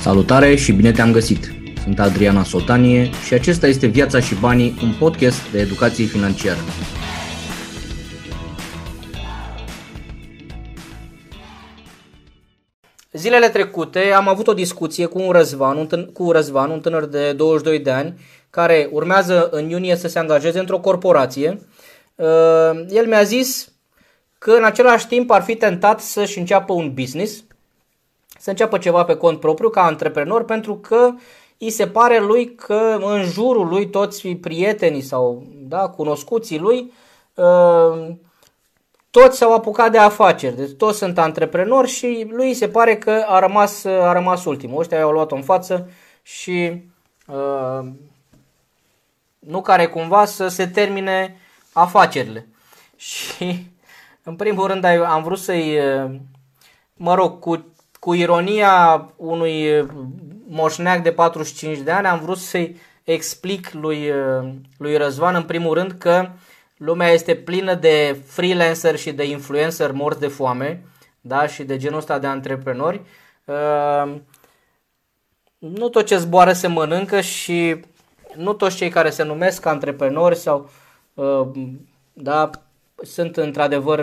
Salutare și bine te-am găsit! Sunt Adriana Sotanie și acesta este Viața și Banii, un podcast de educație financiară. Zilele trecute am avut o discuție cu un Răzvan, un tân- cu Răzvan, un tânăr de 22 de ani, care urmează în iunie să se angajeze într-o corporație. Uh, El mi-a zis că în același timp ar fi tentat să-și înceapă un business, să înceapă ceva pe cont propriu ca antreprenor, pentru că îi se pare lui că în jurul lui toți prietenii sau da, cunoscuții lui uh, toți s-au apucat de afaceri, deci toți sunt antreprenori și lui îi se pare că a rămas, a rămas ultimul. Ăștia au luat-o în față și uh, nu care cumva să se termine afacerile. Și în primul rând am vrut să-i, uh, mă rog, cu, cu ironia unui uh, moșneac de 45 de ani, am vrut să-i explic lui, uh, lui Răzvan în primul rând că lumea este plină de freelancer și de influencer morți de foame da? și de genul ăsta de antreprenori. Nu tot ce zboară se mănâncă și nu toți cei care se numesc antreprenori sau da, sunt într-adevăr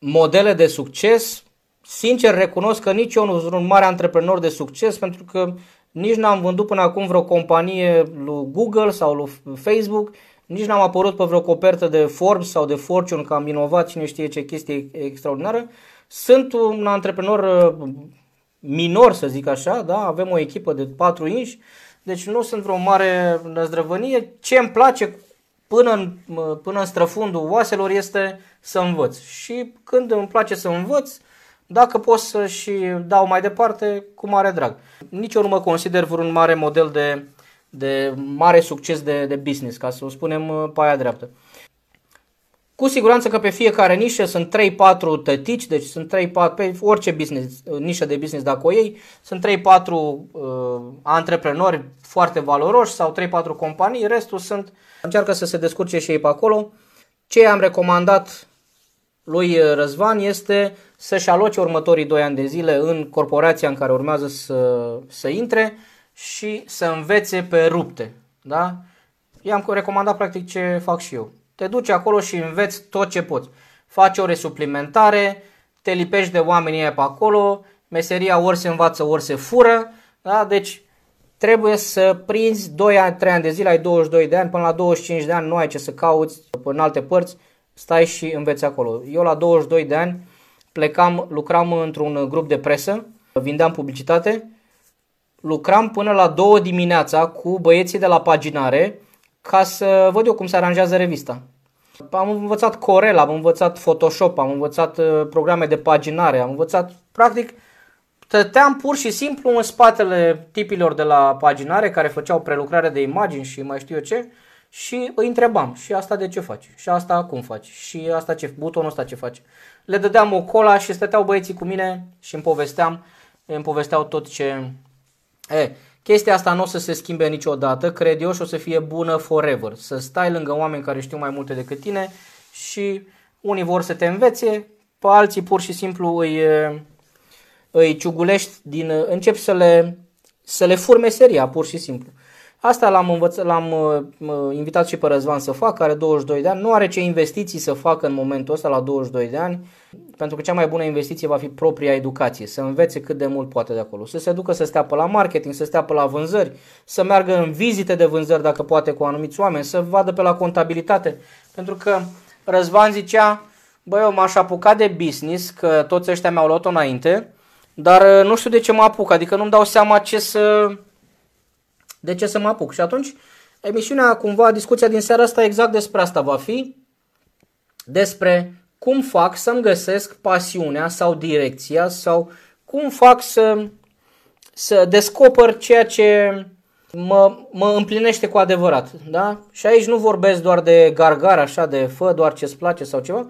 modele de succes. Sincer recunosc că nici eu nu sunt un mare antreprenor de succes pentru că nici n-am vândut până acum vreo companie lui Google sau lui Facebook, nici n-am apărut pe vreo copertă de Forbes sau de Fortune că am inovat cine știe ce chestie extraordinară. Sunt un antreprenor minor, să zic așa, da? avem o echipă de 4 inși, deci nu sunt vreo mare năzdrăvănie. Ce îmi place până în, până în străfundul oaselor este să învăț. Și când îmi place să învăț, dacă pot să și dau mai departe, cu mare drag. Nici eu nu mă consider vreun mare model de, de mare succes de, de business, ca să o spunem pe aia dreaptă. Cu siguranță că pe fiecare nișă sunt 3-4 tătici, deci sunt 3-4, pe orice business, nișă de business dacă o iei, sunt 3-4 uh, antreprenori foarte valoroși sau 3-4 companii, restul sunt, încearcă să se descurce și ei pe acolo. Ce am recomandat lui Răzvan este să-și aloce următorii 2 ani de zile în corporația în care urmează să, să intre și să învețe pe rupte. Da? I-am recomandat practic ce fac și eu. Te duci acolo și înveți tot ce poți. Faci ore suplimentare, te lipești de oamenii pe acolo, meseria ori se învață, ori se fură. Da? Deci trebuie să prinzi 2 ani, 3 ani de zile, ai 22 de ani, până la 25 de ani nu ai ce să cauți în alte părți, stai și înveți acolo. Eu la 22 de ani plecam, lucram într-un grup de presă, vindeam publicitate, lucram până la 2 dimineața cu băieții de la paginare ca să văd eu cum se aranjează revista. Am învățat Corel, am învățat Photoshop, am învățat uh, programe de paginare, am învățat, practic, stăteam pur și simplu în spatele tipilor de la paginare care făceau prelucrare de imagini și mai știu eu ce și îi întrebam și asta de ce faci și asta cum faci și asta ce, butonul ăsta ce face. Le dădeam o cola și stăteau băieții cu mine și îmi povesteam, îmi povesteau tot ce... E, chestia asta nu o să se schimbe niciodată, cred eu, și o să fie bună forever. Să stai lângă oameni care știu mai multe decât tine și unii vor să te învețe, pe alții pur și simplu îi, îi ciugulești, din, începi să le, să le furi meseria, pur și simplu. Asta l-am, învăț- l-am uh, invitat și pe Răzvan să facă, are 22 de ani, nu are ce investiții să facă în momentul ăsta la 22 de ani, pentru că cea mai bună investiție va fi propria educație, să învețe cât de mult poate de acolo, să se ducă să stea pe la marketing, să stea pe la vânzări, să meargă în vizite de vânzări dacă poate cu anumiți oameni, să vadă pe la contabilitate, pentru că Răzvan zicea, băi, eu m-aș apuca de business, că toți ăștia mi-au luat-o înainte, dar uh, nu știu de ce mă apuc, adică nu-mi dau seama ce să de ce să mă apuc? Și atunci, emisiunea, cumva, discuția din seara asta exact despre asta va fi, despre cum fac să-mi găsesc pasiunea sau direcția sau cum fac să, să descoper ceea ce mă, mă împlinește cu adevărat. Da? Și aici nu vorbesc doar de gargar, așa, de fă doar ce-ți place sau ceva.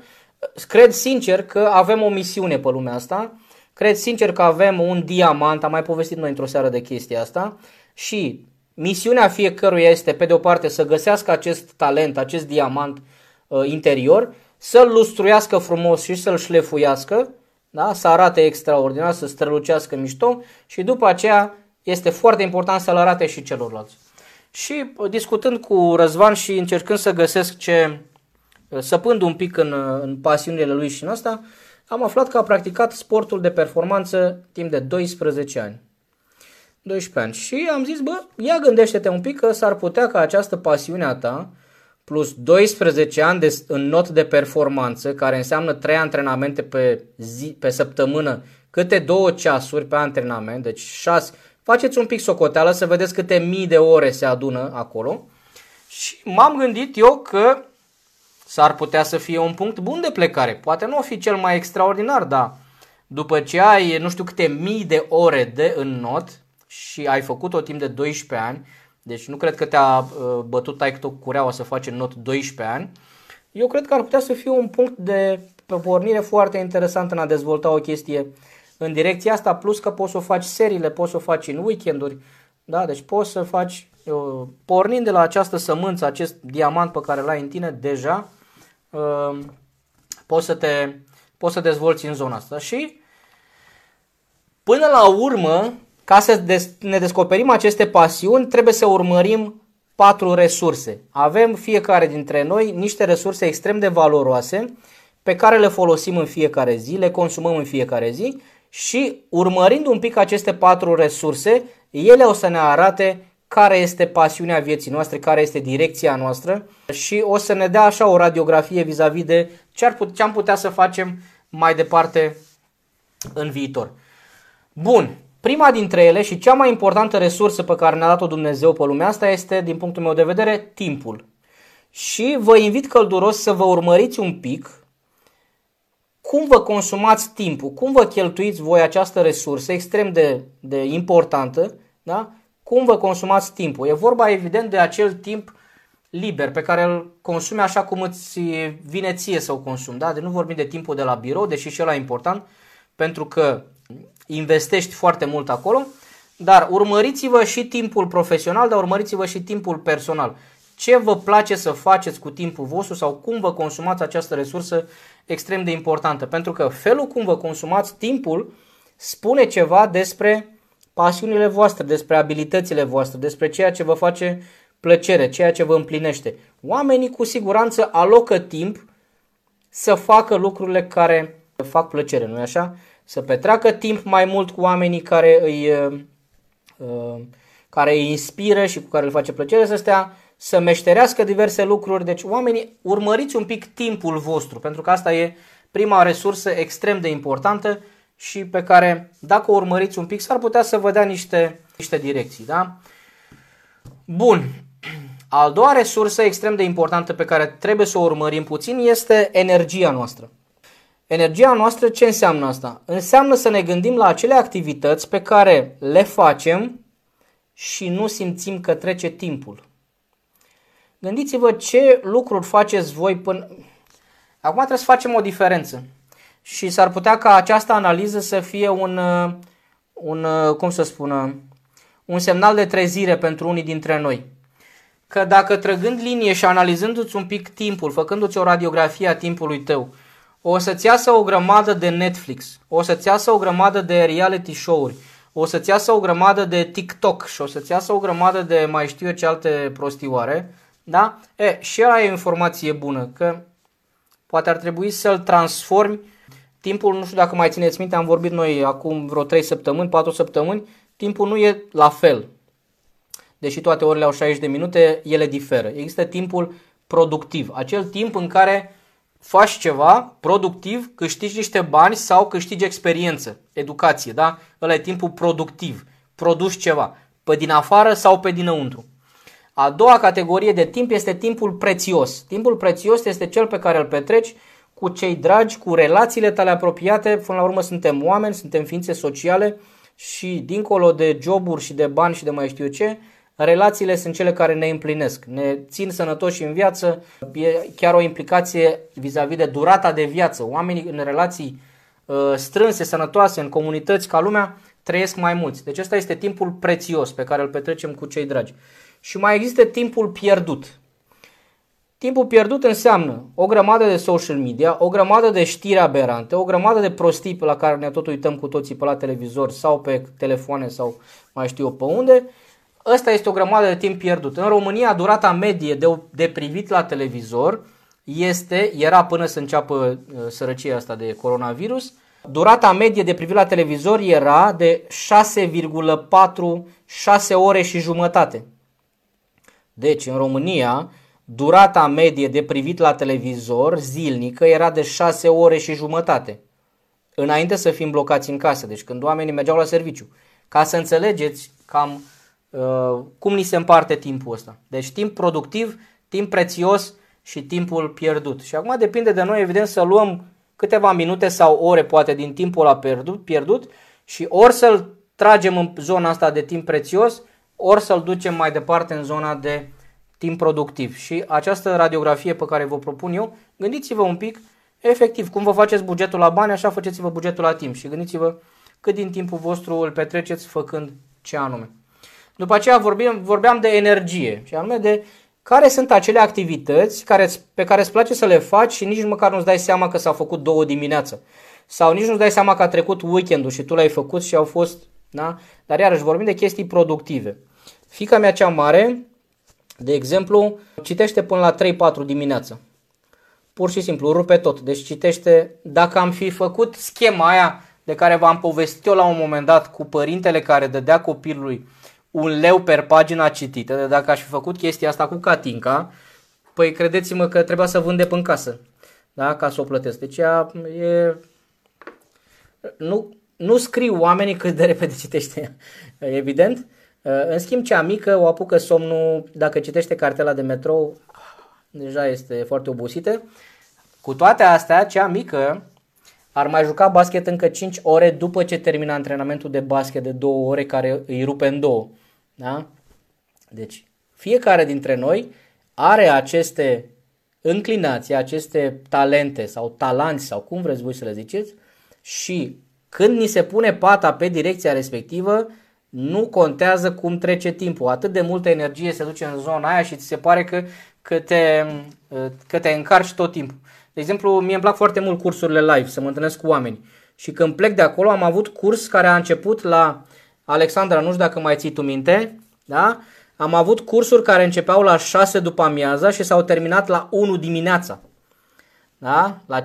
Cred sincer că avem o misiune pe lumea asta. Cred sincer că avem un diamant, am mai povestit noi într-o seară de chestia asta, și Misiunea fiecăruia este, pe de o parte, să găsească acest talent, acest diamant uh, interior, să-l lustruiască frumos și să-l șlefuiască da? să arate extraordinar, să strălucească mișto și după aceea este foarte important să-l arate și celorlalți. Și discutând cu Răzvan și încercând să găsesc ce, săpând un pic în, în pasiunile lui și în asta, am aflat că a practicat sportul de performanță timp de 12 ani. 12 ani. Și am zis, bă, ia gândește-te un pic că s-ar putea ca această pasiune a ta, plus 12 ani de, în not de performanță, care înseamnă 3 antrenamente pe, zi, pe săptămână, câte 2 ceasuri pe antrenament, deci 6, faceți un pic socoteală să vedeți câte mii de ore se adună acolo. Și m-am gândit eu că s-ar putea să fie un punct bun de plecare. Poate nu o fi cel mai extraordinar, dar după ce ai nu știu câte mii de ore de în not și ai făcut-o timp de 12 ani, deci nu cred că te-a uh, bătut taică cureaua să faci în not 12 ani, eu cred că ar putea să fie un punct de pornire foarte interesant în a dezvolta o chestie în direcția asta, plus că poți să o faci seriile, poți să o faci în weekenduri, da? deci poți să faci, uh, pornind de la această sămânță, acest diamant pe care l-ai în tine deja, uh, poți să te poți să dezvolți în zona asta și până la urmă, ca să ne descoperim aceste pasiuni, trebuie să urmărim patru resurse. Avem fiecare dintre noi niște resurse extrem de valoroase pe care le folosim în fiecare zi, le consumăm în fiecare zi și urmărind un pic aceste patru resurse, ele o să ne arate care este pasiunea vieții noastre, care este direcția noastră și o să ne dea așa o radiografie vis-a-vis de ce, ar put- ce am putea să facem mai departe în viitor. Bun, prima dintre ele și cea mai importantă resursă pe care ne-a dat-o Dumnezeu pe lumea asta este, din punctul meu de vedere, timpul. Și vă invit călduros să vă urmăriți un pic cum vă consumați timpul, cum vă cheltuiți voi această resursă extrem de, de importantă, da? Cum vă consumați timpul. E vorba evident de acel timp liber pe care îl consumi așa cum îți vine ție să o consumi. Da? Deci nu vorbim de timpul de la birou, deși și ăla e important, pentru că investești foarte mult acolo, dar urmăriți-vă și timpul profesional, dar urmăriți-vă și timpul personal ce vă place să faceți cu timpul vostru sau cum vă consumați această resursă extrem de importantă. Pentru că felul cum vă consumați timpul spune ceva despre pasiunile voastre, despre abilitățile voastre, despre ceea ce vă face plăcere, ceea ce vă împlinește. Oamenii cu siguranță alocă timp să facă lucrurile care fac plăcere, nu-i așa? Să petreacă timp mai mult cu oamenii care îi, uh, uh care îi inspiră și cu care îl face plăcere să stea să meșterească diverse lucruri. Deci oamenii, urmăriți un pic timpul vostru, pentru că asta e prima resursă extrem de importantă și pe care, dacă o urmăriți un pic, s-ar putea să vă dea niște, niște direcții. Da? Bun. Al doua resursă extrem de importantă pe care trebuie să o urmărim puțin este energia noastră. Energia noastră ce înseamnă asta? Înseamnă să ne gândim la acele activități pe care le facem și nu simțim că trece timpul. Gândiți-vă ce lucruri faceți voi până... Acum trebuie să facem o diferență. Și s-ar putea ca această analiză să fie un, uh, un uh, cum să spună, un semnal de trezire pentru unii dintre noi. Că dacă trăgând linie și analizându-ți un pic timpul, făcându-ți o radiografie a timpului tău, o să-ți iasă o grămadă de Netflix, o să-ți iasă o grămadă de reality show-uri, o să-ți iasă o grămadă de TikTok și o să-ți iasă o grămadă de mai știu eu ce alte prostioare, da? E, și ăla e o informație bună, că poate ar trebui să-l transformi. Timpul, nu știu dacă mai țineți minte, am vorbit noi acum vreo 3 săptămâni, 4 săptămâni, timpul nu e la fel. Deși toate orele au 60 de minute, ele diferă. Există timpul productiv, acel timp în care faci ceva productiv, câștigi niște bani sau câștigi experiență, educație, da? Ăla e timpul productiv, produci ceva, pe din afară sau pe dinăuntru. A doua categorie de timp este timpul prețios. Timpul prețios este cel pe care îl petreci cu cei dragi, cu relațiile tale apropiate. Până la urmă suntem oameni, suntem ființe sociale și dincolo de joburi și de bani și de mai știu ce, relațiile sunt cele care ne împlinesc, ne țin sănătoși în viață, e chiar o implicație vis-a-vis de durata de viață. Oamenii în relații uh, strânse, sănătoase, în comunități ca lumea, trăiesc mai mulți. Deci ăsta este timpul prețios pe care îl petrecem cu cei dragi. Și mai există timpul pierdut. Timpul pierdut înseamnă o grămadă de social media, o grămadă de știri aberante, o grămadă de prostii pe la care ne tot uităm cu toții pe la televizor sau pe telefoane sau mai știu eu pe unde. Ăsta este o grămadă de timp pierdut. În România, durata medie de, de privit la televizor este, era până să înceapă uh, sărăcia asta de coronavirus, durata medie de privit la televizor era de 6,4 ore și jumătate. Deci, în România, durata medie de privit la televizor zilnică era de 6 ore și jumătate. Înainte să fim blocați în casă, deci când oamenii mergeau la serviciu. Ca să înțelegeți cam uh, cum ni se împarte timpul ăsta. Deci timp productiv, timp prețios și timpul pierdut. Și acum depinde de noi, evident, să luăm câteva minute sau ore, poate, din timpul ăla pierdut, pierdut și ori să-l tragem în zona asta de timp prețios, ori să-l ducem mai departe în zona de timp productiv. Și această radiografie pe care vă propun eu, gândiți-vă un pic, efectiv, cum vă faceți bugetul la bani, așa faceți-vă bugetul la timp și gândiți-vă cât din timpul vostru îl petreceți făcând ce anume. După aceea vorbim, vorbeam de energie și anume de care sunt acele activități care, pe care îți place să le faci și nici măcar nu-ți dai seama că s-au făcut două dimineață. Sau nici nu-ți dai seama că a trecut weekendul și tu l-ai făcut și au fost, da? Dar iarăși vorbim de chestii productive. Fica mea cea mare, de exemplu, citește până la 3-4 dimineața. Pur și simplu, rupe tot. Deci citește, dacă am fi făcut schema aia de care v-am povestit eu la un moment dat cu părintele care dădea copilului un leu per pagina citită, de dacă aș fi făcut chestia asta cu Catinca, păi credeți-mă că trebuia să vând de în casă, da? ca să o plătesc. Deci ea e... Nu, nu scriu oamenii cât de repede citește, evident. În schimb, cea mică o apucă somnul, dacă citește cartela de metrou, deja este foarte obosită. Cu toate astea, cea mică ar mai juca basket încă 5 ore după ce termină antrenamentul de basket de 2 ore care îi rupe în două. Da? Deci, fiecare dintre noi are aceste înclinații, aceste talente sau talanți sau cum vreți voi să le ziceți și când ni se pune pata pe direcția respectivă, nu contează cum trece timpul. Atât de multă energie se duce în zona aia și ți se pare că, că, te, că te încarci tot timpul. De exemplu, mie îmi plac foarte mult cursurile live, să mă întâlnesc cu oameni. Și când plec de acolo am avut curs care a început la Alexandra, nu știu dacă mai ții tu minte, da? Am avut cursuri care începeau la 6 după amiaza și s-au terminat la 1 dimineața. Da? La 5-6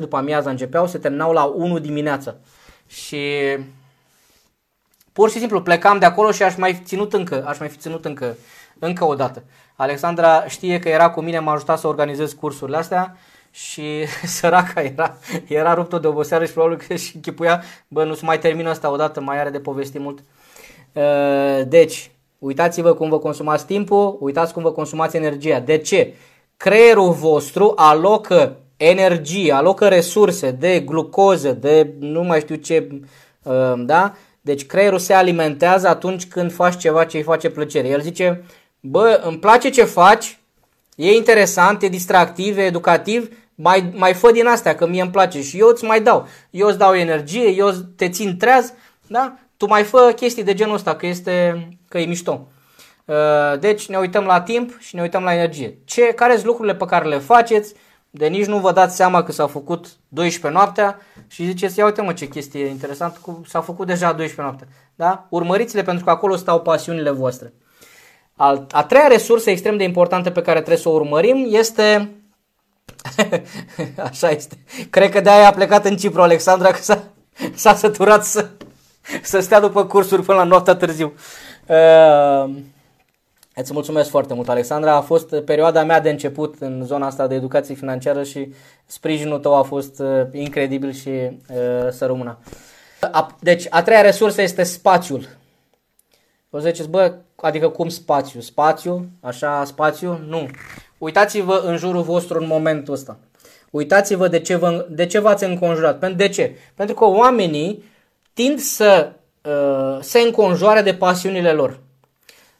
după amiaza începeau, se terminau la 1 dimineața. Și pur și simplu plecam de acolo și aș mai ținut încă, aș mai fi ținut încă, încă o dată. Alexandra știe că era cu mine, m-a ajutat să organizez cursurile astea și săraca era, era ruptă de oboseală și probabil că și închipuia, bă, nu se mai termină asta odată, mai are de povesti mult. Uh, deci, uitați-vă cum vă consumați timpul, uitați cum vă consumați energia. De ce? Creierul vostru alocă energie, alocă resurse de glucoză, de nu mai știu ce, uh, da? Deci creierul se alimentează atunci când faci ceva ce îi face plăcere. El zice, bă, îmi place ce faci, e interesant, e distractiv, e educativ, mai, mai fă din astea, că mie îmi place și eu îți mai dau. Eu îți dau energie, eu te țin treaz, da? Tu mai fă chestii de genul ăsta, că, este, că e mișto. Uh, deci ne uităm la timp și ne uităm la energie. Ce, care sunt lucrurile pe care le faceți, de nici nu vă dați seama că s-a făcut 12 noaptea și ziceți, ia uite mă ce chestie interesantă, s-a făcut deja 12 noaptea. Da? Urmăriți-le pentru că acolo stau pasiunile voastre. A treia resursă extrem de importantă pe care trebuie să o urmărim este... Așa este. Cred că de-aia a plecat în Cipru Alexandra, că s-a, s-a săturat să, să stea după cursuri până la noaptea târziu. Uh, îți mulțumesc foarte mult, Alexandra. A fost perioada mea de început în zona asta de educație financiară și sprijinul tău a fost uh, incredibil și uh, să rămână. Deci, a treia resursă este spațiul. O să ziceți, bă, adică cum spațiu? Spațiu? Așa, spațiu? Nu. Uitați-vă în jurul vostru în momentul ăsta. Uitați-vă de ce, vă, de ce v-ați înconjurat. De ce? Pentru că oamenii tind să uh, se înconjoare de pasiunile lor.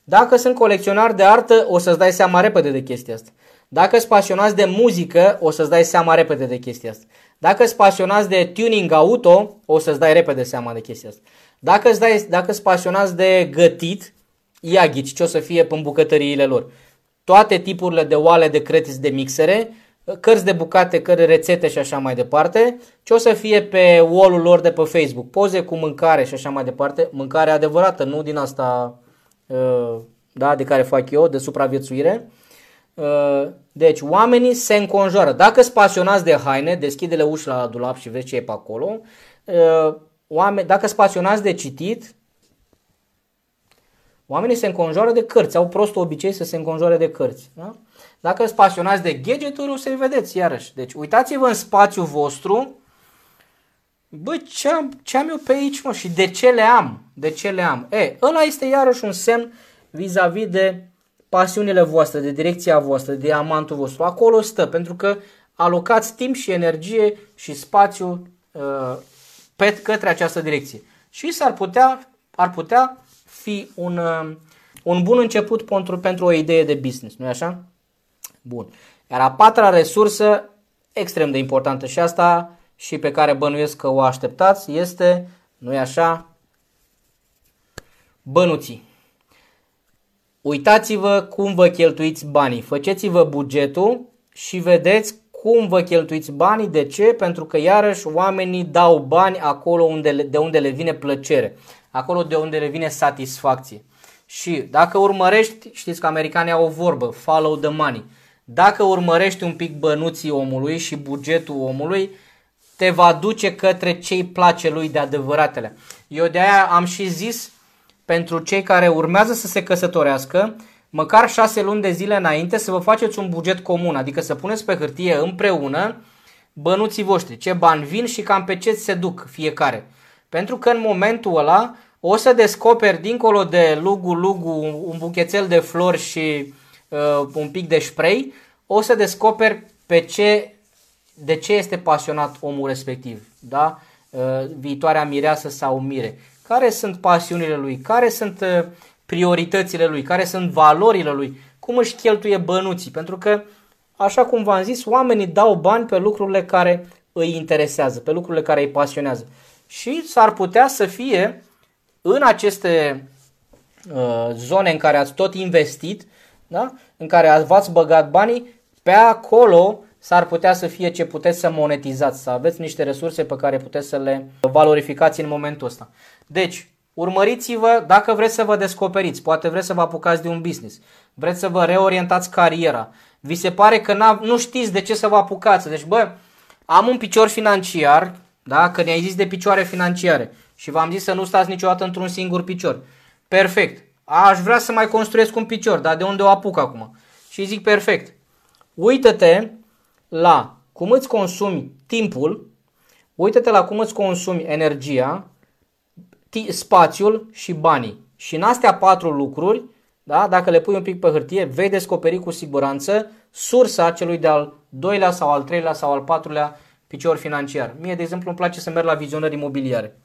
Dacă sunt colecționar de artă, o să-ți dai seama repede de chestia asta. Dacă sunt pasionați de muzică, o să-ți dai seama repede de chestia asta. Dacă sunt pasionați de tuning auto, o să-ți dai repede seama de chestia asta. Dacă îți dai, dacă sunt pasionați de gătit, ia ghici ce o să fie în bucătăriile lor. toate tipurile de oale de credit de mixere, cărți de bucate, cărți rețete și așa mai departe, ce o să fie pe wall-ul lor de pe Facebook, poze cu mâncare și așa mai departe, mâncare adevărată, nu din asta uh, da, de care fac eu, de supraviețuire. Uh, deci, oamenii se înconjoară. Dacă sunt pasionați de haine, deschide-le uși la dulap și vezi ce e pe acolo. Uh, oameni, dacă sunt pasionați de citit, oamenii se înconjoară de cărți, au prostul obicei să se înconjoare de cărți. Da? Dacă sunt pasionați de gadgeturi, o să-i vedeți iarăși. Deci uitați-vă în spațiul vostru, bă, ce am, ce am eu pe aici, mă, și de ce le am? De ce le am? E, ăla este iarăși un semn vis-a-vis de pasiunile voastre, de direcția voastră, de amantul vostru. Acolo stă, pentru că alocați timp și energie și spațiu uh, pe, către această direcție. Și s-ar putea, ar putea fi un, uh, un bun început pentru, pentru o idee de business, nu-i așa? Bun. Iar a patra resursă, extrem de importantă și asta și pe care bănuiesc că o așteptați, este, nu-i așa, bănuții. Uitați-vă cum vă cheltuiți banii, faceți-vă bugetul și vedeți cum vă cheltuiți banii, de ce? Pentru că iarăși oamenii dau bani acolo unde, de unde le vine plăcere, acolo de unde le vine satisfacție. Și dacă urmărești, știți că americanii au o vorbă, follow the money. Dacă urmărești un pic bănuții omului și bugetul omului, te va duce către ce îi place lui de adevăratele. Eu de aia am și zis pentru cei care urmează să se căsătorească, măcar șase luni de zile înainte să vă faceți un buget comun, adică să puneți pe hârtie împreună bănuții voștri, ce bani vin și cam pe ce se duc fiecare. Pentru că în momentul ăla o să descoperi dincolo de lugu-lugu un buchețel de flori și uh, un pic de spray, o să descoperi pe ce, de ce este pasionat omul respectiv, da? Uh, viitoarea mireasă sau mire. Care sunt pasiunile lui, care sunt uh, prioritățile lui, care sunt valorile lui, cum își cheltuie bănuții, pentru că, așa cum v-am zis, oamenii dau bani pe lucrurile care îi interesează, pe lucrurile care îi pasionează. Și s-ar putea să fie în aceste uh, zone în care ați tot investit, da? în care v-ați băgat banii, pe acolo s-ar putea să fie ce puteți să monetizați, să aveți niște resurse pe care puteți să le valorificați în momentul ăsta. Deci, urmăriți-vă dacă vreți să vă descoperiți, poate vreți să vă apucați de un business, vreți să vă reorientați cariera, vi se pare că nu știți de ce să vă apucați. Deci, bă, am un picior financiar, da? că ne-ai zis de picioare financiare și v-am zis să nu stați niciodată într-un singur picior. Perfect. Aș vrea să mai construiesc un picior, dar de unde o apuc acum? Și zic perfect. Uită-te la cum îți consumi timpul, uită-te la cum îți consumi energia, spațiul și banii. Și în astea patru lucruri, da, dacă le pui un pic pe hârtie, vei descoperi cu siguranță sursa celui de-al doilea sau al treilea sau al patrulea picior financiar. Mie, de exemplu, îmi place să merg la vizionări imobiliare.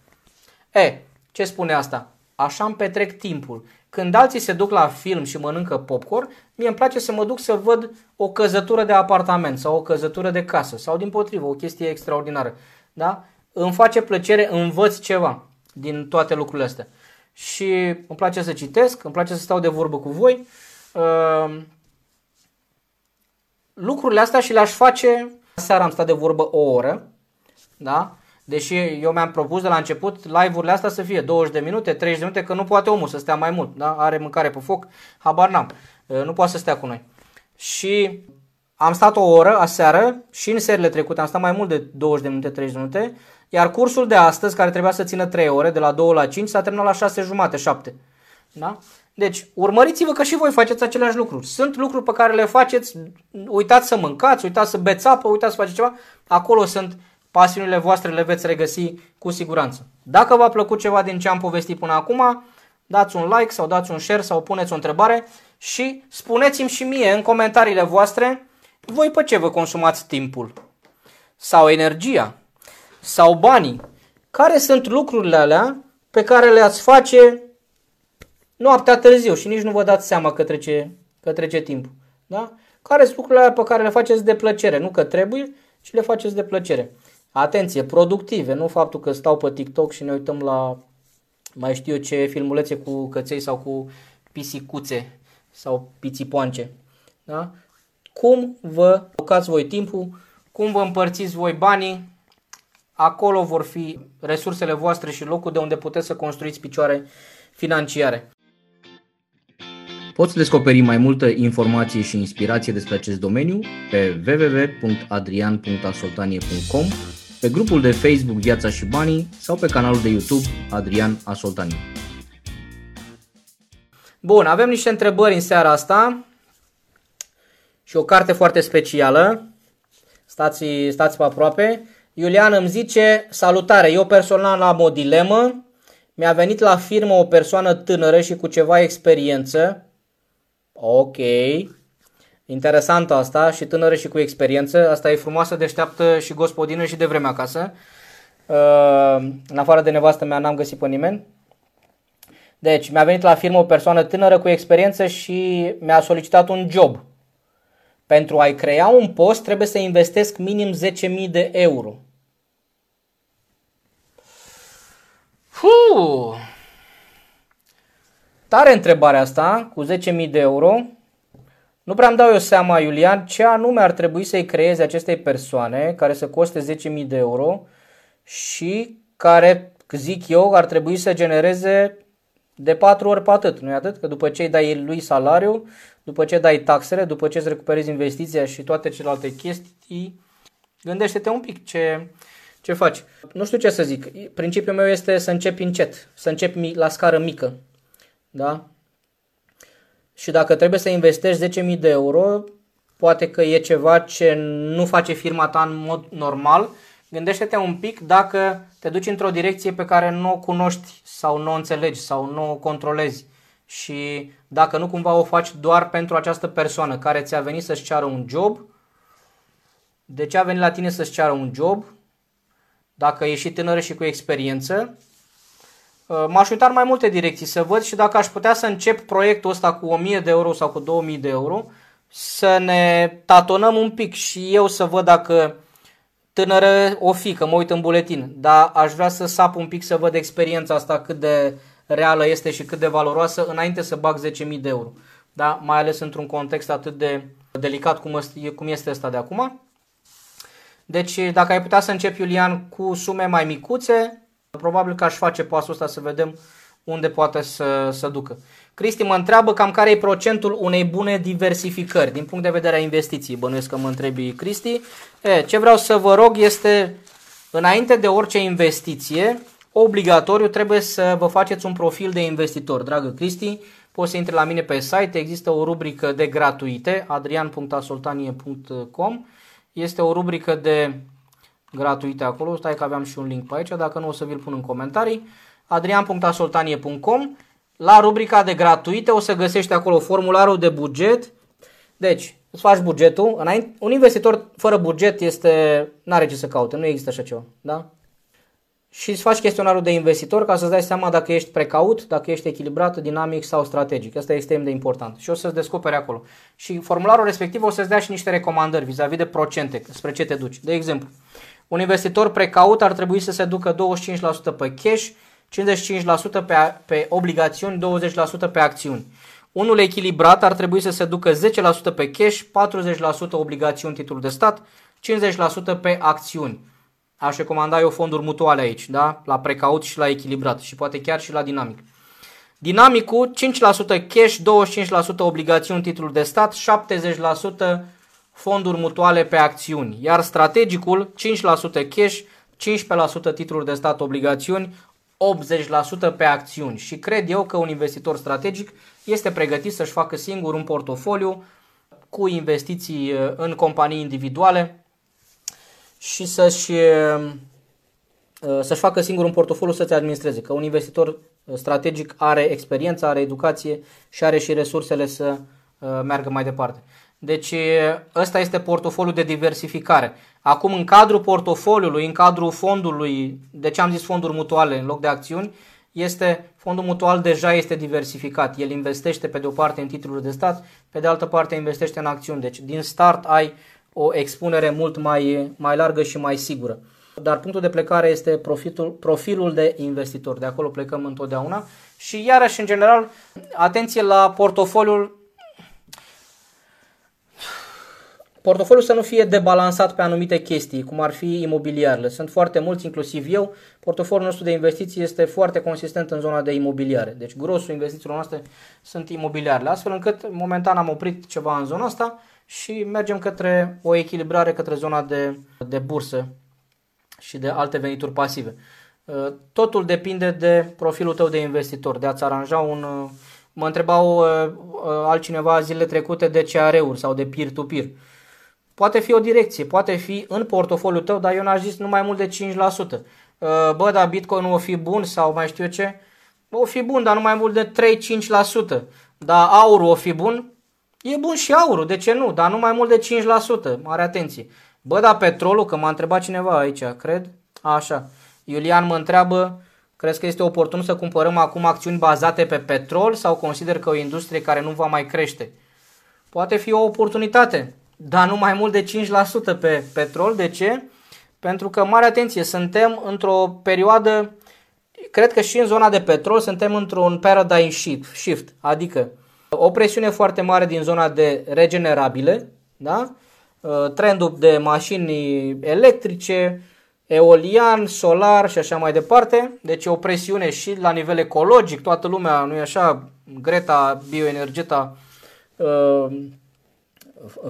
E, ce spune asta? Așa îmi petrec timpul. Când alții se duc la film și mănâncă popcorn, mie îmi place să mă duc să văd o căzătură de apartament sau o căzătură de casă sau din potrivă, o chestie extraordinară. Da? Îmi face plăcere, învăț ceva din toate lucrurile astea. Și îmi place să citesc, îmi place să stau de vorbă cu voi. Uh, lucrurile astea și le-aș face. Seara am stat de vorbă o oră, da? Deși eu mi-am propus de la început live-urile astea să fie 20 de minute, 30 de minute, că nu poate omul să stea mai mult, da? Are mâncare pe foc, habar n-am. Nu poate să stea cu noi. Și am stat o oră aseară și în serile trecute am stat mai mult de 20 de minute, 30 de minute, iar cursul de astăzi, care trebuia să țină 3 ore, de la 2 la 5, s-a terminat la 6 jumate, 7. Da? Deci, urmăriți-vă că și voi faceți aceleași lucruri. Sunt lucruri pe care le faceți, uitați să mâncați, uitați să beți apă, uitați să faceți ceva. Acolo sunt pasiunile voastre, le veți regăsi cu siguranță. Dacă v-a plăcut ceva din ce am povestit până acum, dați un like sau dați un share sau puneți o întrebare și spuneți-mi și mie în comentariile voastre voi pe ce vă consumați timpul sau energia sau banii. Care sunt lucrurile alea pe care le-ați face noaptea târziu și nici nu vă dați seama către ce, către ce timp. Da? Care sunt lucrurile alea pe care le faceți de plăcere, nu că trebuie, ci le faceți de plăcere. Atenție, productive, nu faptul că stau pe TikTok și ne uităm la mai știu eu ce filmulețe cu căței sau cu pisicuțe sau pițipoance. Da? Cum vă alocați voi timpul, cum vă împărțiți voi banii, acolo vor fi resursele voastre și locul de unde puteți să construiți picioare financiare. Poți descoperi mai multă informație și inspirație despre acest domeniu pe www.adrian.asoltanie.com, pe grupul de Facebook Viața și Banii sau pe canalul de YouTube Adrian Asoltanie. Bun, avem niște întrebări în seara asta și o carte foarte specială. Stați, stați pe aproape. Iulian îmi zice, salutare, eu personal am o dilemă. Mi-a venit la firmă o persoană tânără și cu ceva experiență. Ok. Interesant asta și tânără și cu experiență. Asta e frumoasă, deșteaptă și gospodină și de vreme acasă. Uh, în afară de nevastă mea n-am găsit pe nimeni. Deci, mi-a venit la firmă o persoană tânără cu experiență și mi-a solicitat un job. Pentru a-i crea un post trebuie să investesc minim 10.000 de euro. Fuh! Tare întrebarea asta, cu 10.000 de euro. Nu prea îmi dau eu seama, Iulian, ce anume ar trebui să-i creeze acestei persoane care să coste 10.000 de euro și care, zic eu, ar trebui să genereze de patru ori pe atât, nu-i atât? Că după ce îi dai lui salariu, după ce dai taxele, după ce îți recuperezi investiția și toate celelalte chestii, gândește-te un pic ce, ce faci. Nu știu ce să zic. Principiul meu este să începi încet, să începi la scară mică. Da? Și dacă trebuie să investești 10.000 de euro, poate că e ceva ce nu face firma ta în mod normal, gândește-te un pic dacă te duci într-o direcție pe care nu o cunoști sau nu o înțelegi sau nu o controlezi. Și dacă nu cumva o faci doar pentru această persoană care ți-a venit să-și ceară un job, de ce a venit la tine să-și ceară un job, dacă e și tânără și cu experiență, uh, m-aș uita în mai multe direcții să văd și dacă aș putea să încep proiectul ăsta cu 1000 de euro sau cu 2000 de euro, să ne tatonăm un pic și eu să văd dacă tânără o fi, că mă uit în buletin, dar aș vrea să sap un pic să văd experiența asta cât de reală este și cât de valoroasă înainte să bag 10.000 de euro. Da? Mai ales într-un context atât de delicat cum este ăsta de acum. Deci dacă ai putea să începi, Iulian, cu sume mai micuțe, probabil că aș face pasul ăsta să vedem unde poate să, să ducă. Cristi mă întreabă cam care e procentul unei bune diversificări din punct de vedere a investiției. Bănuiesc că mă întrebi Cristi. E, ce vreau să vă rog este, înainte de orice investiție, obligatoriu trebuie să vă faceți un profil de investitor. Dragă Cristi, poți să intri la mine pe site, există o rubrică de gratuite, adrian.asoltanie.com Este o rubrică de gratuite acolo, stai că aveam și un link pe aici, dacă nu o să vi-l pun în comentarii, adrian.asoltanie.com La rubrica de gratuite o să găsești acolo formularul de buget, deci îți faci bugetul, înainte, un investitor fără buget este, n-are ce să caute, nu există așa ceva, da? și îți faci chestionarul de investitor ca să-ți dai seama dacă ești precaut, dacă ești echilibrat, dinamic sau strategic. Asta este extrem de important și o să-ți descoperi acolo. Și formularul respectiv o să-ți dea și niște recomandări vis-a-vis de procente, spre ce te duci. De exemplu, un investitor precaut ar trebui să se ducă 25% pe cash, 55% pe, pe obligațiuni, 20% pe acțiuni. Unul echilibrat ar trebui să se ducă 10% pe cash, 40% obligațiuni titlul de stat, 50% pe acțiuni aș recomanda eu fonduri mutuale aici, da? la precaut și la echilibrat și poate chiar și la dinamic. Dinamicul 5% cash, 25% obligațiuni titluri de stat, 70% fonduri mutuale pe acțiuni, iar strategicul 5% cash, 15% titluri de stat obligațiuni, 80% pe acțiuni și cred eu că un investitor strategic este pregătit să-și facă singur un portofoliu cu investiții uh, în companii individuale și să-și, uh, să-și facă singur un portofoliu să-ți administreze. Că un investitor strategic are experiență, are educație și are și resursele să uh, meargă mai departe. Deci uh, ăsta este portofoliul de diversificare. Acum în cadrul portofoliului, în cadrul fondului, de ce am zis fonduri mutuale în loc de acțiuni, este fondul mutual deja este diversificat. El investește pe de o parte în titluri de stat, pe de altă parte investește în acțiuni. Deci din start ai uh, o expunere mult mai, mai largă și mai sigură. Dar punctul de plecare este profitul, profilul de investitor. De acolo plecăm întotdeauna. Și iarăși, în general, atenție la portofoliul portofoliul să nu fie debalansat pe anumite chestii, cum ar fi imobiliarele. Sunt foarte mulți, inclusiv eu. Portofoliul nostru de investiții este foarte consistent în zona de imobiliare. Deci grosul investițiilor noastre sunt imobiliarele, astfel încât momentan am oprit ceva în zona asta și mergem către o echilibrare către zona de, de bursă și de alte venituri pasive. Uh, totul depinde de profilul tău de investitor, de a-ți aranja un... Uh, mă întrebau uh, altcineva zilele trecute de CR-uri sau de peer-to-peer. Poate fi o direcție, poate fi în portofoliul tău, dar eu n-aș zis nu mai mult de 5%. Bă, dar Bitcoin o fi bun sau mai știu eu ce? O fi bun, dar nu mai mult de 3-5%. Dar aurul o fi bun? E bun și aurul, de ce nu? Dar nu mai mult de 5%. Mare atenție. Bă, dar petrolul, că m-a întrebat cineva aici, cred? Așa. Iulian mă întreabă, crezi că este oportun să cumpărăm acum acțiuni bazate pe petrol sau consider că o industrie care nu va mai crește? Poate fi o oportunitate, dar nu mai mult de 5% pe petrol. De ce? Pentru că, mare atenție, suntem într-o perioadă, cred că și în zona de petrol suntem într-un paradigm shift, adică o presiune foarte mare din zona de regenerabile, da? trendul de mașini electrice, eolian, solar și așa mai departe. Deci o presiune și la nivel ecologic, toată lumea, nu e așa, Greta, bioenergeta, uh,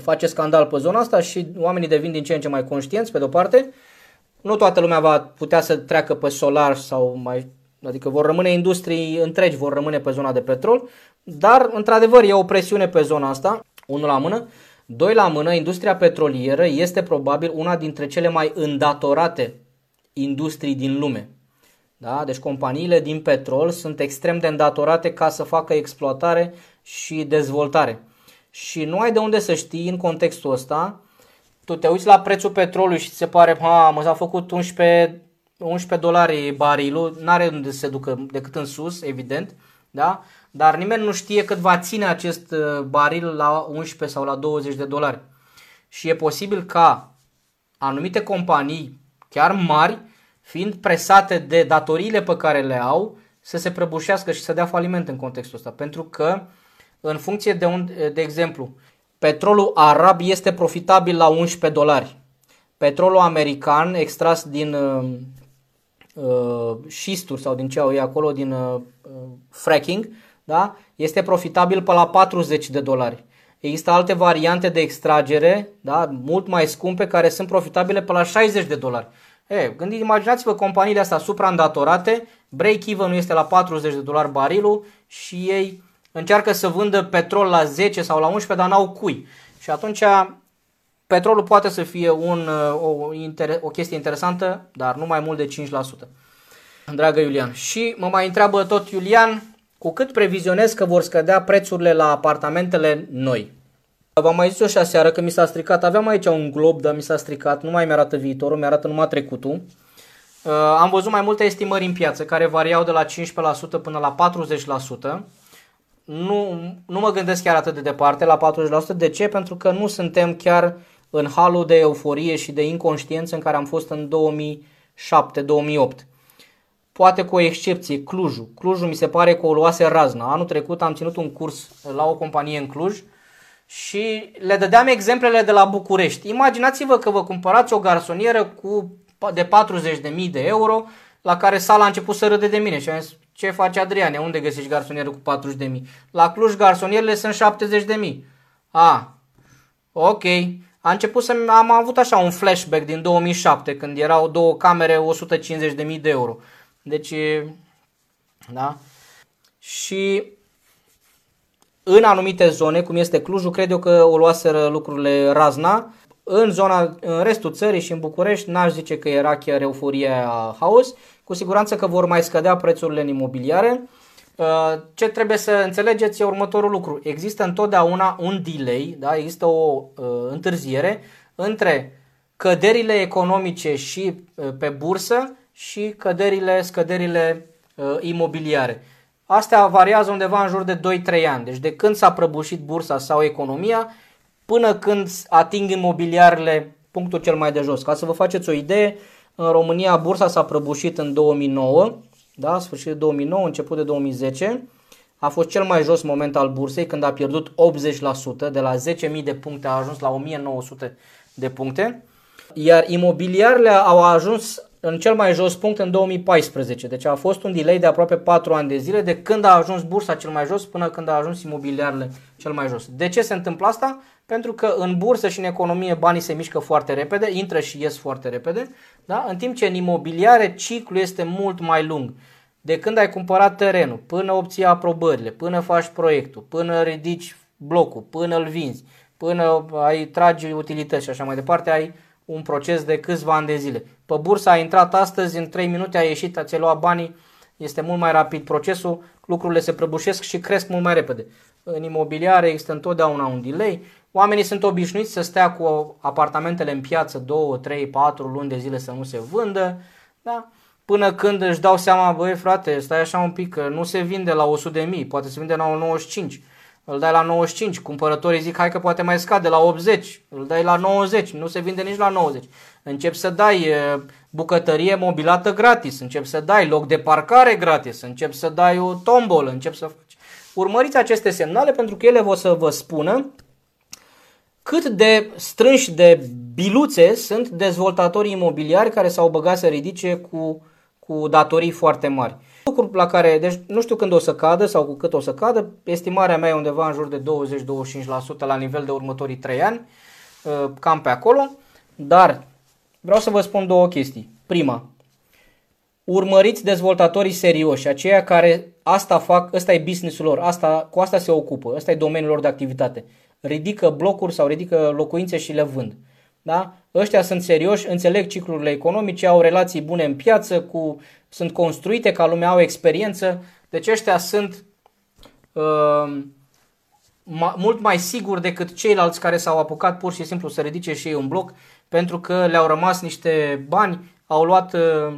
face scandal pe zona asta și oamenii devin din ce în ce mai conștienți, pe de-o parte. Nu toată lumea va putea să treacă pe solar sau mai Adică vor rămâne industrii întregi, vor rămâne pe zona de petrol, dar într-adevăr e o presiune pe zona asta, unul la mână. Doi la mână, industria petrolieră este probabil una dintre cele mai îndatorate industrii din lume. Da? Deci companiile din petrol sunt extrem de îndatorate ca să facă exploatare și dezvoltare. Și nu ai de unde să știi în contextul ăsta, tu te uiți la prețul petrolului și ți se pare, ha, mă s-a făcut 11, 11 dolari barilul, n-are unde să se ducă decât în sus, evident, da? dar nimeni nu știe cât va ține acest uh, baril la 11 sau la 20 de dolari. Și e posibil ca anumite companii, chiar mari, fiind presate de datoriile pe care le au, să se prăbușească și să dea faliment în contextul ăsta. Pentru că, în funcție de, un, de exemplu, petrolul arab este profitabil la 11 dolari. Petrolul american extras din uh, uh, șisturi sau din ce au ei acolo, din uh, uh fracking, da? este profitabil pe la 40 de dolari. Există alte variante de extragere, da? mult mai scumpe, care sunt profitabile pe la 60 de dolari. E, gândiți, imaginați-vă companiile astea supraîndatorate, break-even nu este la 40 de dolari barilul și ei încearcă să vândă petrol la 10 sau la 11, dar n-au cui. Și atunci petrolul poate să fie un, o, o chestie interesantă, dar nu mai mult de 5%. Dragă Iulian. Și mă mai întreabă tot Iulian, cu cât previzionez că vor scădea prețurile la apartamentele noi. V-am mai zis eu și aseară că mi s-a stricat, aveam aici un glob, dar mi s-a stricat, nu mai mi-arată viitorul, mi-arată numai trecutul. Uh, am văzut mai multe estimări în piață care variau de la 15% până la 40%. Nu, nu mă gândesc chiar atât de departe la 40%. De ce? Pentru că nu suntem chiar în halul de euforie și de inconștiență în care am fost în 2007-2008 poate cu o excepție, Clujul. Clujul mi se pare că o luase razna. Anul trecut am ținut un curs la o companie în Cluj și le dădeam exemplele de la București. Imaginați-vă că vă cumpărați o garsonieră cu de 40.000 de euro la care sala a început să râde de mine și am zis, ce face Adriane, unde găsești garsonieră cu 40.000? La Cluj garsonierele sunt 70.000. A, ok. A început să am avut așa un flashback din 2007 când erau două camere 150.000 de euro. Deci, da? Și în anumite zone, cum este Clujul, cred eu că o luaseră lucrurile razna. În zona, în restul țării și în București, n-aș zice că era chiar euforia haos. Cu siguranță că vor mai scădea prețurile în imobiliare. Uh, ce trebuie să înțelegeți e următorul lucru. Există întotdeauna un delay, da? există o uh, întârziere între căderile economice și uh, pe bursă și căderile, scăderile uh, imobiliare. Astea variază undeva în jur de 2-3 ani, deci de când s-a prăbușit bursa sau economia până când ating imobiliarele punctul cel mai de jos. Ca să vă faceți o idee, în România bursa s-a prăbușit în 2009, da, sfârșit de 2009, început de 2010, a fost cel mai jos moment al bursei când a pierdut 80%, de la 10.000 de puncte a ajuns la 1.900 de puncte, iar imobiliarele au ajuns în cel mai jos punct în 2014. Deci a fost un delay de aproape 4 ani de zile de când a ajuns bursa cel mai jos până când a ajuns imobiliarele cel mai jos. De ce se întâmplă asta? Pentru că în bursă și în economie banii se mișcă foarte repede, intră și ies foarte repede, da? în timp ce în imobiliare ciclul este mult mai lung. De când ai cumpărat terenul, până obții aprobările, până faci proiectul, până ridici blocul, până îl vinzi, până ai tragi utilități și așa mai departe, ai un proces de câțiva ani de zile. Pe bursă a intrat astăzi, în 3 minute a ieșit, ți-a luat banii, este mult mai rapid procesul, lucrurile se prăbușesc și cresc mult mai repede. În imobiliare există întotdeauna un delay, oamenii sunt obișnuiți să stea cu apartamentele în piață 2, 3, 4 luni de zile să nu se vândă, da? până când își dau seama, băi frate, stai așa un pic, că nu se vinde la 100 de mii, poate se vinde la 95 îl dai la 95, cumpărătorii zic hai că poate mai scade la 80, îl dai la 90, nu se vinde nici la 90. Încep să dai bucătărie mobilată gratis, încep să dai loc de parcare gratis, încep să dai o tombol, încep să faci. Urmăriți aceste semnale pentru că ele vor să vă spună cât de strânși de biluțe sunt dezvoltatorii imobiliari care s-au băgat să ridice cu, cu datorii foarte mari. Lucru la care, deci nu știu când o să cadă sau cu cât o să cadă, estimarea mea e undeva în jur de 20-25% la nivel de următorii 3 ani, uh, cam pe acolo, dar vreau să vă spun două chestii. Prima, urmăriți dezvoltatorii serioși, aceia care asta fac, ăsta e businessul lor, asta, cu asta se ocupă, ăsta e domeniul lor de activitate. Ridică blocuri sau ridică locuințe și le vând. Da? Ăștia sunt serioși, înțeleg ciclurile economice, au relații bune în piață, cu, sunt construite ca lumea, au experiență. Deci ăștia sunt uh, ma, mult mai siguri decât ceilalți care s-au apucat pur și simplu să ridice și ei un bloc pentru că le-au rămas niște bani, au luat uh,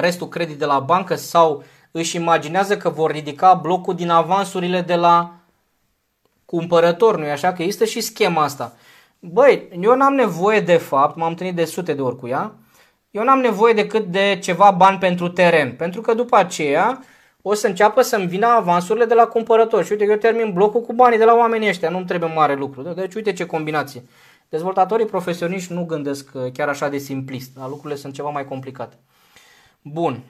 restul credit de la bancă sau își imaginează că vor ridica blocul din avansurile de la cumpărător, nu-i așa? Că există și schema asta. Băi, eu n-am nevoie de fapt, m-am întâlnit de sute de ori cu ea, eu n-am nevoie decât de ceva bani pentru teren, pentru că după aceea o să înceapă să-mi vină avansurile de la cumpărători. Și uite, eu termin blocul cu banii de la oamenii ăștia, nu-mi trebuie mare lucru. Deci uite ce combinație. Dezvoltatorii profesioniști nu gândesc uh, chiar așa de simplist, dar lucrurile sunt ceva mai complicate. Bun.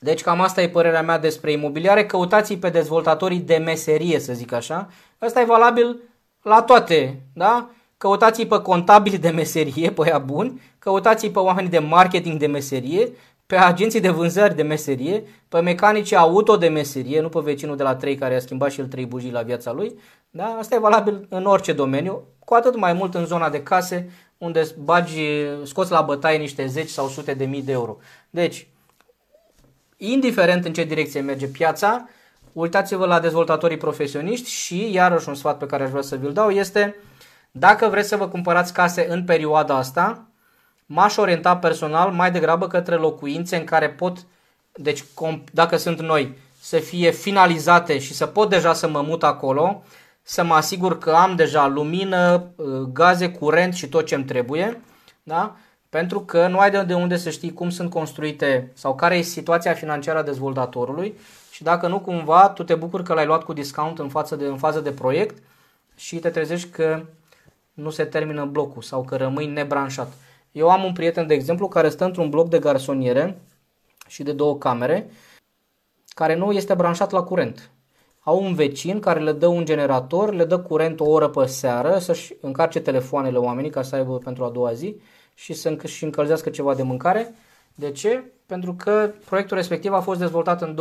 Deci cam asta e părerea mea despre imobiliare. Căutați pe dezvoltatorii de meserie, să zic așa. Asta e valabil la toate, da? căutați pe contabili de meserie, pe ea buni, căutați pe oameni de marketing de meserie, pe agenții de vânzări de meserie, pe mecanici auto de meserie, nu pe vecinul de la 3 care a schimbat și el 3 bujii la viața lui. Da? Asta e valabil în orice domeniu, cu atât mai mult în zona de case, unde bagi, scoți la bătaie niște zeci sau sute de mii de euro. Deci, indiferent în ce direcție merge piața, uitați-vă la dezvoltatorii profesioniști și, iarăși un sfat pe care aș vrea să vi-l dau, este dacă vreți să vă cumpărați case în perioada asta, m-aș orienta personal mai degrabă către locuințe în care pot, deci dacă sunt noi, să fie finalizate și să pot deja să mă mut acolo, să mă asigur că am deja lumină, uh, gaze, curent și tot ce îmi trebuie, da? pentru că nu ai de unde să știi cum sunt construite sau care e situația financiară a dezvoltatorului și dacă nu cumva tu te bucuri că l-ai luat cu discount în, față de, în fază de proiect și te trezești că nu se termină blocul sau că rămâi nebranșat. Eu am un prieten, de exemplu, care stă într-un bloc de garsoniere și de două camere, care nu este branșat la curent. Au un vecin care le dă un generator, le dă curent o oră pe seară să-și încarce telefoanele oamenii ca să aibă pentru a doua zi și să și încălzească ceva de mâncare. De ce? Pentru că proiectul respectiv a fost dezvoltat în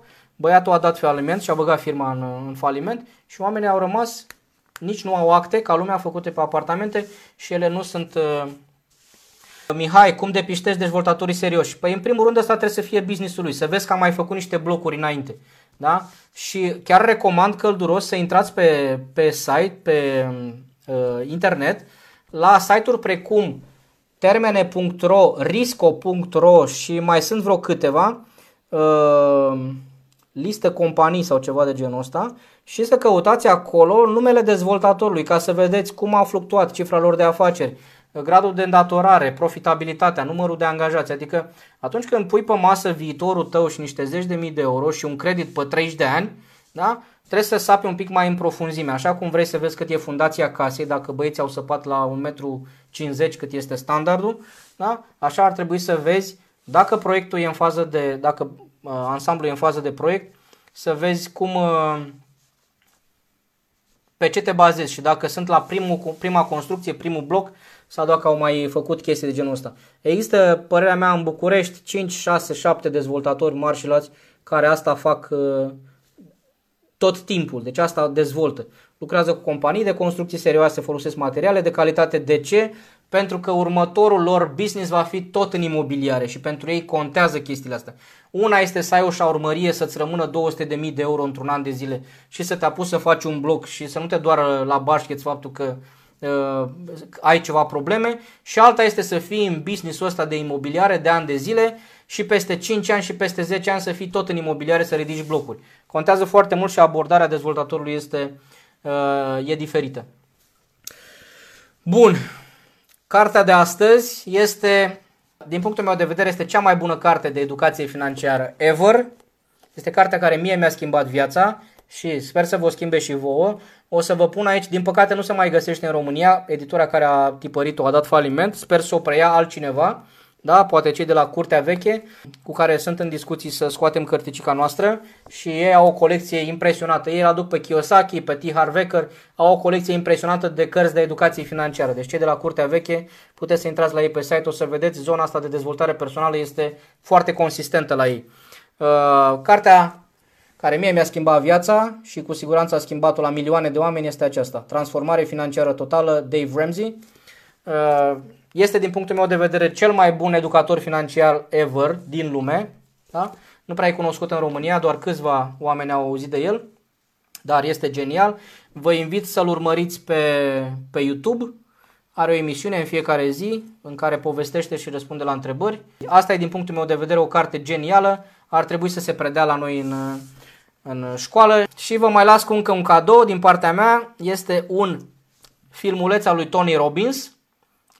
2008-2009, băiatul a dat faliment și a băgat firma în, în faliment și oamenii au rămas nici nu au acte ca lumea făcute pe apartamente și ele nu sunt... Uh... Mihai, cum depiștezi dezvoltatorii serioși? Păi în primul rând asta trebuie să fie businessul lui, să vezi că am mai făcut niște blocuri înainte. Da? Și chiar recomand călduros să intrați pe, pe site, pe uh, internet, la site-uri precum termene.ro, risco.ro și mai sunt vreo câteva, uh, listă companii sau ceva de genul ăsta și să căutați acolo numele dezvoltatorului ca să vedeți cum a fluctuat cifra lor de afaceri, gradul de îndatorare, profitabilitatea, numărul de angajați. Adică atunci când pui pe masă viitorul tău și niște zeci de mii de euro și un credit pe 30 de ani, da? Trebuie să sapi un pic mai în profunzime. Așa cum vrei să vezi cât e fundația casei, dacă băieții au săpat la 1,50 m cât este standardul, da? așa ar trebui să vezi dacă proiectul e în fază de, dacă uh, ansamblul e în fază de proiect, să vezi cum, uh, pe ce te bazezi și dacă sunt la primul, prima construcție, primul bloc sau dacă au mai făcut chestii de genul ăsta. Există, părerea mea, în București 5, 6, 7 dezvoltatori marși și lați care asta fac uh, tot timpul, deci asta dezvoltă. Lucrează cu companii de construcții serioase, folosesc materiale de calitate. De ce? Pentru că următorul lor business va fi tot în imobiliare și pentru ei contează chestiile astea. Una este să ai o șaurmărie, să-ți rămână 200.000 de euro într-un an de zile și să te apuci să faci un bloc și să nu te doară la bașcheți faptul că uh, ai ceva probleme și alta este să fii în businessul ăsta de imobiliare de ani de zile și peste 5 ani și peste 10 ani să fii tot în imobiliare să ridici blocuri. Contează foarte mult și abordarea dezvoltatorului este uh, e diferită. Bun. Cartea de astăzi este, din punctul meu de vedere, este cea mai bună carte de educație financiară ever. Este cartea care mie mi-a schimbat viața și sper să vă schimbe și vouă. O să vă pun aici, din păcate nu se mai găsește în România, editura care a tipărit-o a dat faliment, sper să o preia altcineva da? poate cei de la Curtea Veche, cu care sunt în discuții să scoatem cărticica noastră și ei au o colecție impresionată. Ei aduc pe Kiyosaki, pe T. Harv Eker, au o colecție impresionată de cărți de educație financiară. Deci cei de la Curtea Veche, puteți să intrați la ei pe site, o să vedeți, zona asta de dezvoltare personală este foarte consistentă la ei. Uh, cartea care mie mi-a schimbat viața și cu siguranță a schimbat-o la milioane de oameni este aceasta. Transformare financiară totală, Dave Ramsey. Uh, este din punctul meu de vedere cel mai bun educator financiar ever din lume. Da? Nu prea e cunoscut în România, doar câțiva oameni au auzit de el, dar este genial. Vă invit să-l urmăriți pe, pe YouTube. Are o emisiune în fiecare zi în care povestește și răspunde la întrebări. Asta e din punctul meu de vedere o carte genială. Ar trebui să se predea la noi în, în școală. Și vă mai las cu încă un cadou din partea mea. Este un filmuleț al lui Tony Robbins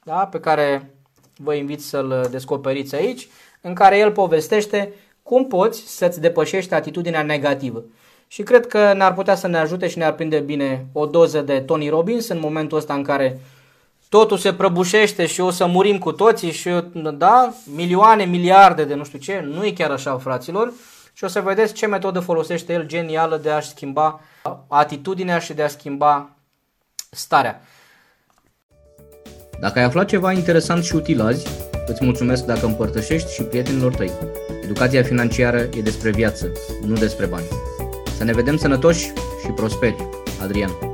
da? pe care vă invit să-l descoperiți aici, în care el povestește cum poți să-ți depășești atitudinea negativă. Și cred că ne-ar putea să ne ajute și ne-ar prinde bine o doză de Tony Robbins în momentul ăsta în care totul se prăbușește și o să murim cu toții și da, milioane, miliarde de nu știu ce, nu e chiar așa, fraților. Și o să vedeți ce metodă folosește el genială de a-și schimba atitudinea și de a schimba starea. Dacă ai aflat ceva interesant și util azi, îți mulțumesc dacă împărtășești și prietenilor tăi. Educația financiară e despre viață, nu despre bani. Să ne vedem sănătoși și prosperi. Adrian